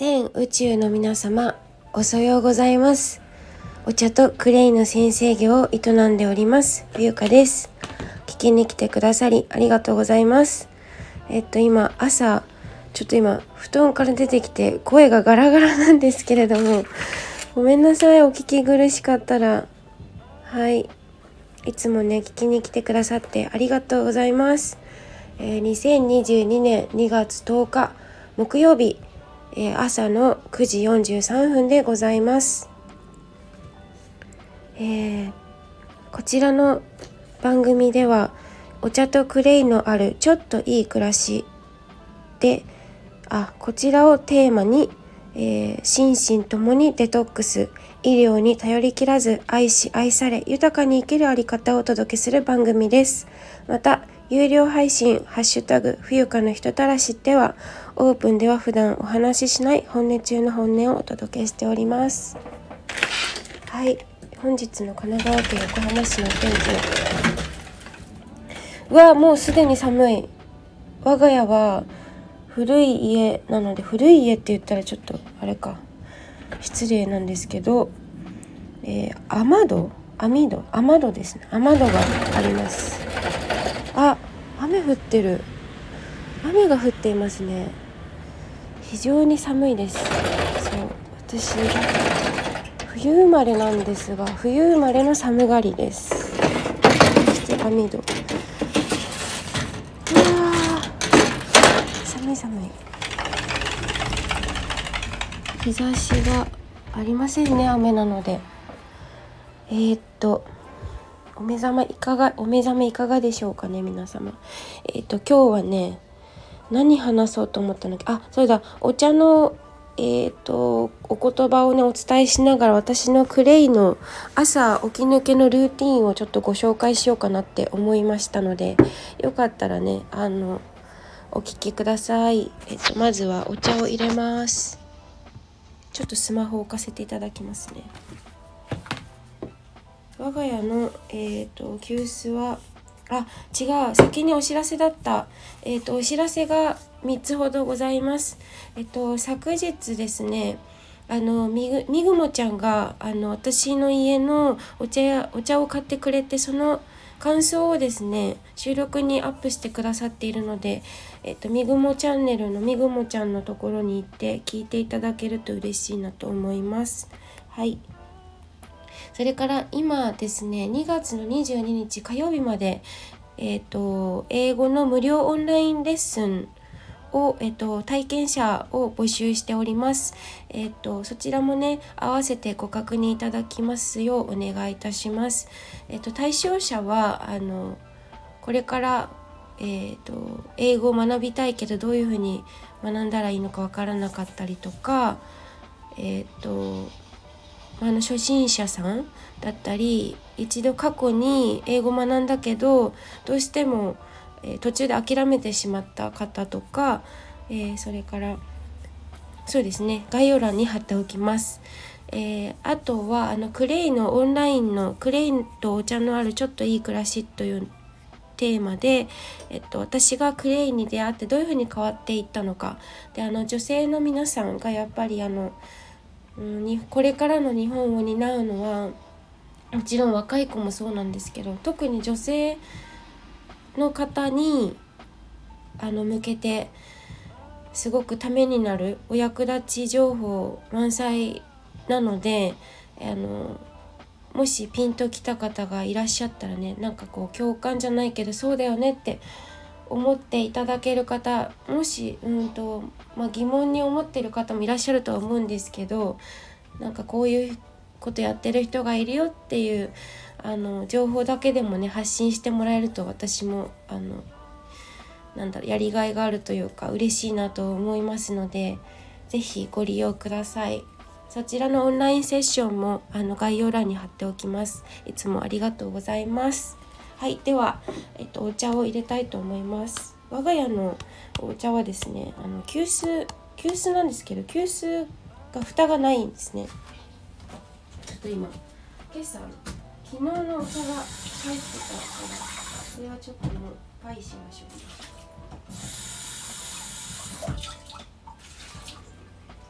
全宇宙の皆様おそようございます。お茶とクレイの先生業を営んでおります冬香です。聞きに来てくださりありがとうございます。えっと今朝ちょっと今布団から出てきて声がガラガラなんですけれどもごめんなさいお聞き苦しかったら。はい。いつもね聞きに来てくださってありがとうございます、えー、2022年2月10日木曜日え、朝の9時43分でございます、えー、こちらの番組ではお茶とクレイのあるちょっといい暮らしであこちらをテーマに、えー、心身ともにデトックス医療に頼りきらず愛し愛され豊かに生きるあり方をお届けする番組です。また有料配信、ハッシュタグ、冬香の人たらしでは、オープンでは普段お話ししない本音中の本音をお届けしております。はい、本日の神奈川県横浜市の天気うわ、もうすでに寒い。我が家は古い家なので、古い家って言ったらちょっとあれか、失礼なんですけど、えー、雨戸？網戸？雨戸ですね。雨戸があります。あ雨降ってる。雨が降っていますね。非常に寒いです。そう私冬生まれなんですが冬生まれの寒がりです。そして網戸うわ寒い寒い。日差しがありませんね雨なので。えー、っと。お目覚めいかがお目覚めいかがでしょうかね皆様。えっ、ー、と今日はね何話そうと思ったのあそれだ。お茶のえーと、お言葉をねお伝えしながら私のクレイの朝起き抜けのルーティンをちょっとご紹介しようかなって思いましたのでよかったらねあのお聞きください、えーとまずはお茶を入れます。ちょっとスマホ置かせていただきますね。我が家の、えーと、急須はあ違う先にお知らせだった、えーと、お知らせが3つほどございます。えっ、ー、と昨日ですねあのみぐみぐもちゃんがあの私の家のお茶やお茶を買ってくれてその感想をですね収録にアップしてくださっているので、えっと、みぐもチャンネルのみぐもちゃんのところに行って聞いていただけると嬉しいなと思います。はいそれから今ですね2月の22日火曜日まで、えーと、英語の無料オンラインレッスンを、えっと、体験者を募集しております。えっと、そちらもね、合わせてご確認いただきますようお願いいたします。えっと、対象者は、あの、これから、えっと、英語を学びたいけど、どういうふうに学んだらいいのかわからなかったりとか、えっと、あの初心者さんだったり一度過去に英語学んだけどどうしても、え、途中で諦めてしまった方とか、え、それからそうですね概要欄に貼っておきます。えー、あとはあのクレイのオンラインのクレイとお茶のあるちょっといい暮らしというテーマで、えっと、私がクレイに出会ってどういうふうに変わっていったのかであの女性の皆さんがやっぱりあのうん、これからの日本を担うのはもちろん若い子もそうなんですけど特に女性の方にあの向けてすごくためになるお役立ち情報満載なのであのもしピンときた方がいらっしゃったらねなんかこう共感じゃないけどそうだよねって思っていただける方もしうんと、まあ、疑問に思ってる方もいらっしゃるとは思うんですけどなんかこういうことやってる人がいるよっていうあの情報だけでもね発信してもらえると私もあのなんだやりがいがあるというか嬉しいなと思いますので是非ご利用ください。そちらのオンラインセッションもあの概要欄に貼っておきます。いつもありがとうございます。はいでは、えっと、お茶を入れたいと思います。我が家のお茶はですねあの急須急須なんですけど急須が蓋がないんですね。ちょっと今今朝昨日のお茶が入ってたからこれはちょっともうパイしましょう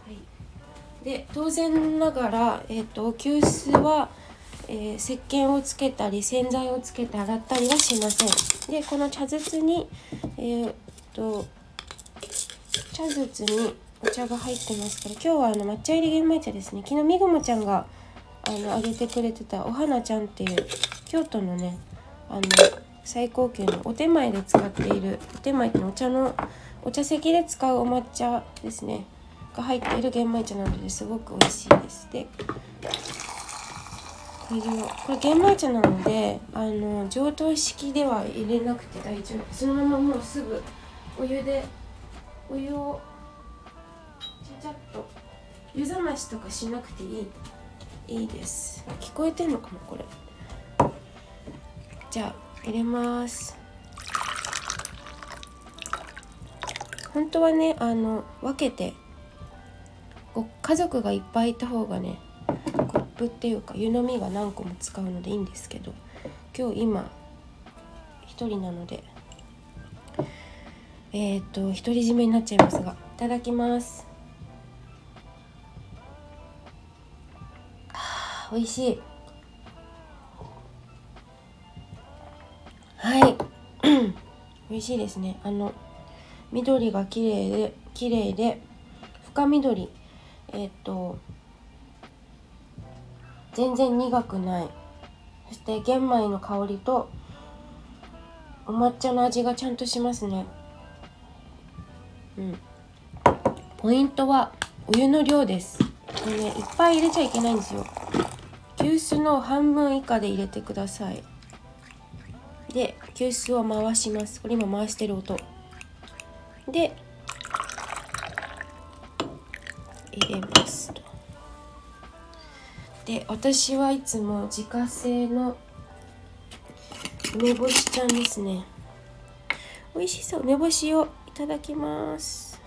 はい。で当然ながら、えーと、急須は、えー、石鹸をつけたり洗剤をつけて洗ったりはしません。でこの茶筒にえー、っと茶筒にお茶が入ってますから今日はあの抹茶入り玄米茶ですね。昨日みぐもちゃんがあのあげてくれてたお花ちゃんっていう京都のねあの最高級のお手前で使っているお手前ってお茶のお茶席で使うお抹茶ですね。が入っている玄米茶なのですごく美味しいです。でこれこれ玄米茶なのであの上等式では入れなくて大丈夫。そのままもうすぐお湯でお湯をちゃちゃっと湯冷ましとかしなくていいいいです。聞こえてんのかなこれ。じゃあ入れます。本当はねあの分けてこう家族がいっぱいいた方がねプっていうか湯飲みが何個も使うのでいいんですけど今日今1人なのでえっ、と独り占めになっちゃいますがいただきます。美味しい。はい。美味しいですね。あの緑が綺麗で綺麗で深緑。えっ、と全然苦くない。そして玄米の香りとお抹茶の味がちゃんとしますね。うん。ポイントはお湯の量です。これねいっぱい入れちゃいけないんですよ。急須の半分以下で入れてください。で急須を回します。これ今回してる音。で入れますと。で私はいつも自家製の梅干しちゃんですね。美味しそう。梅干しをいただきます。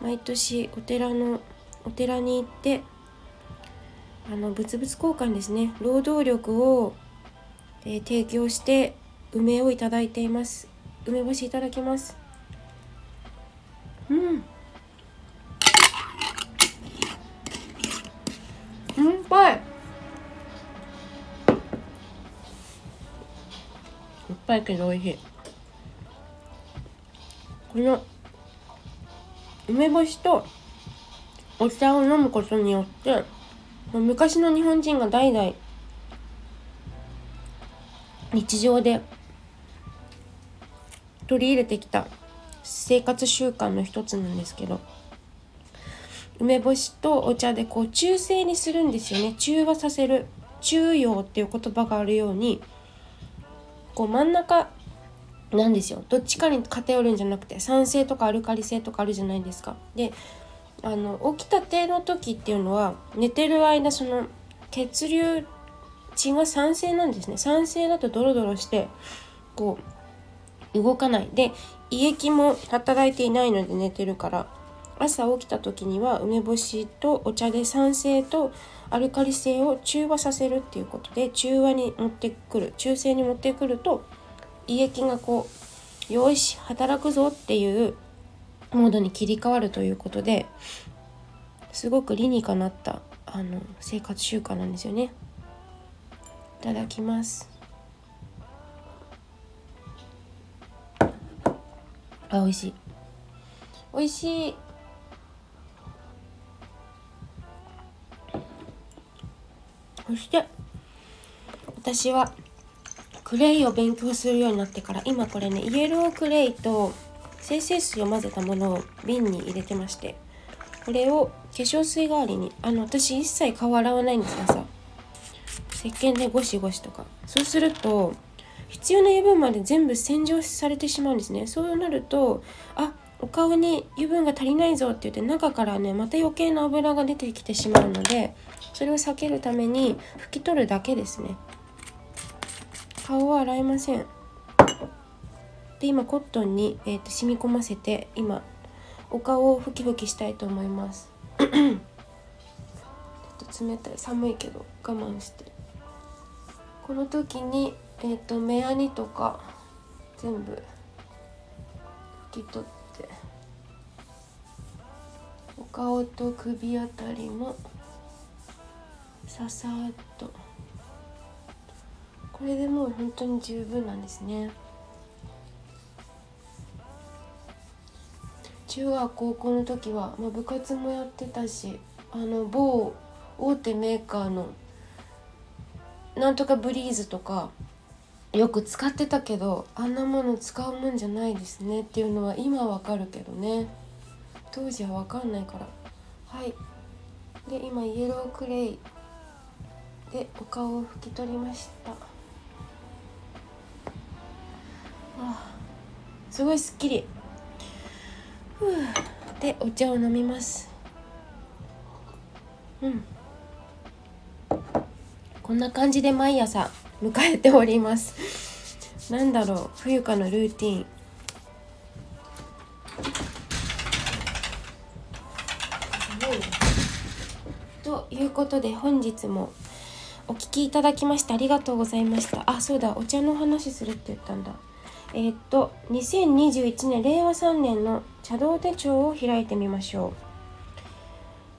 毎年お寺のお寺に行ってあの物々交換ですね。労働力を、えー、提供して梅をいただいています。梅干しいただきます。うん。うんぱいけど美味しい。この梅干しとお茶を飲むことによって昔の日本人が代々日常で取り入れてきた生活習慣の一つなんですけど梅干しとお茶でこう中性にするんですよね。中和させる中庸っていう言葉があるようにこう真ん中なんですよ。どっちかに偏るんじゃなくて酸性とかアルカリ性とかあるじゃないですか。であの起きたての時っていうのは寝てる間その血流血が酸性なんですね。酸性だとドロドロしてこう動かない。で胃液も働いていないので寝てるから朝起きた時には梅干しとお茶で酸性とアルカリ性を中和させるっていうことで中和に持ってくる中性に持ってくると胃液がこうよし働くぞっていうモードに切り替わるということですごく理にかなったあの生活習慣なんですよね。いただきます。あ、美味しい。美味しい。そして私はクレイを勉強するようになってから今これねイエロークレイと精製水を混ぜたものを瓶に入れてましてこれを化粧水代わりにあの私一切顔洗わないんですがさ石鹸でゴシゴシとか。そうすると必要な油分まで全部洗浄されてしまうんですね。そうなるとあお顔に油分が足りないぞって言って中からねまた余計な油が出てきてしまうのでそれを避けるために拭き取るだけですね。顔は洗いません。で今コットンに、えーと、染み込ませて今お顔をふきふきしたいと思います。ちょっと冷たい。寒いけど我慢して。この時にえっ、ー、と目やにとか全部拭き取ってお顔と首あたりもささっと。これでもう本当に十分なんですね。中学高校の時は、まあ、部活もやってたしあの某大手メーカーのなんとかブリーズとかよく使ってたけどあんなもの使うもんじゃないですねっていうのは今わかるけどね。当時はわかんないから。はい。で今イエロークレイでお顔を拭き取りました。あすごいすっきり。ふう。でお茶を飲みます。うん。こんな感じで毎朝迎えております。なんだろう冬香のルーティン。ということで本日もお聞きいただきましてありがとうございました。あそうだお茶の話するって言ったんだ。えー、っと2021年令和3年の茶道手帳を開いてみましょ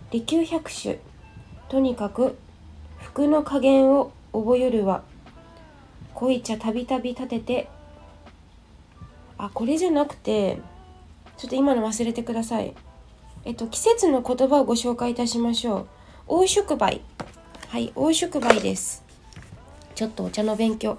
う。利休百種。とにかく服の加減を覚えるは濃茶たびたび立てて。あこれじゃなくてちょっと今の忘れてください。えっと季節の言葉をご紹介いたしましょう。大宿梅。はい大宿梅です。ちょっとお茶の勉強。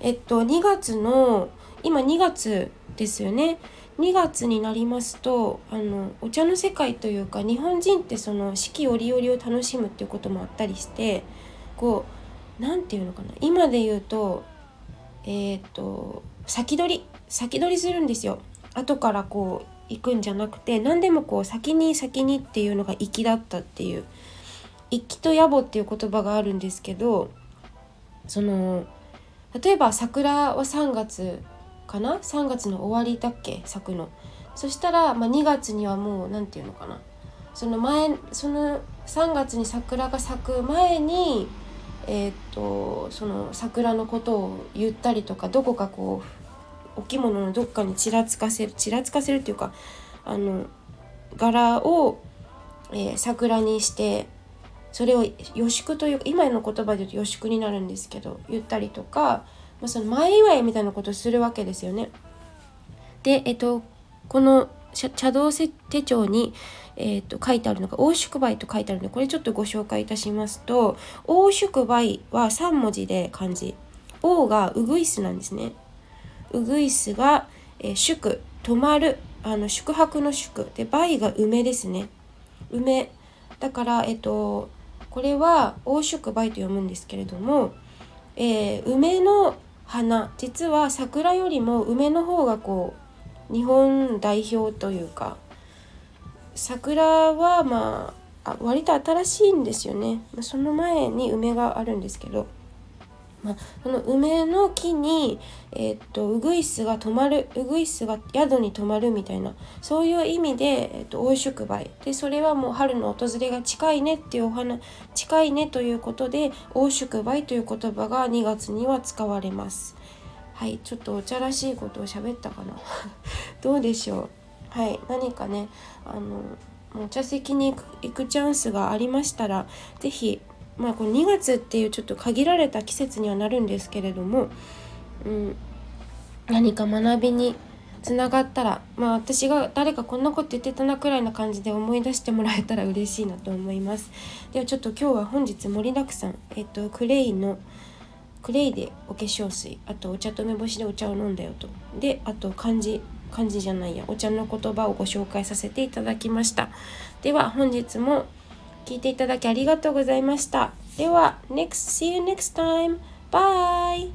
えっと2月の今2月ですよね。2月になりますとあのお茶の世界というか日本人ってその四季折々を楽しむっていうこともあったりしてこう何て言うのかな。今で言うとえっ、と先取り先取りするんですよ。後からこう行くんじゃなくて何でもこう先に先にっていうのが粋だったっていう粋と野暮っていう言葉があるんですけどその例えば桜は3月かな？3月の終わりだっけ？咲くの。そしたら、まあ、2月にはもう何て言うのかな。その前その3月に桜が咲く前にえー、っとその桜のことを言ったりとかどこかこうお着物のどっかにちらつかせるちらつかせるっていうかあの柄を、えー、桜にしてそれを予祝という今の言葉で言うと予祝になるんですけど言ったりとか、まあ、その前祝いみたいなことをするわけですよね。で、えっと、この茶道手帳に、えーと、書いてあるのが大宿梅と書いてあるのでこれちょっとご紹介いたしますと大宿梅は3文字で漢字。王がウグイスなんですね。ウグイスが、えー、宿泊まるあの宿泊の宿で梅が梅ですね。梅。だからえっ、ー、とこれは大宿梅と読むんですけれども、えー、梅の花。実は桜よりも梅の方がこう日本代表というか桜はまあ割と新しいんですよね、ま、その前に梅があるんですけど、まあ、その梅の木に、えー、っとウグイスが止まるウグイスが宿に泊まるみたいなそういう意味で、え、っと大宿梅でそれはもう春の訪れが近いねっていうお花近いねということで大宿梅という言葉が2月には使われます。はい、ちょっとお茶らしいことを喋ったかな。どうでしょう。はい何かねあのお茶席に行くチャンスがありましたら是非まあこの2月っていうちょっと限られた季節にはなるんですけれども、うん、何か学びにつながったらまあ私が誰かこんなこと言ってたなくらいな感じで思い出してもらえたら嬉しいなと思います。ではちょっと今日は本日盛りだくさん。えっとクレイのクレイでお化粧水あとお茶と梅干しでお茶を飲んだよと。であと漢字漢字じゃないやお茶の言葉をご紹介させていただきました。では本日も聞いていただきありがとうございました。では next see you next time. Bye!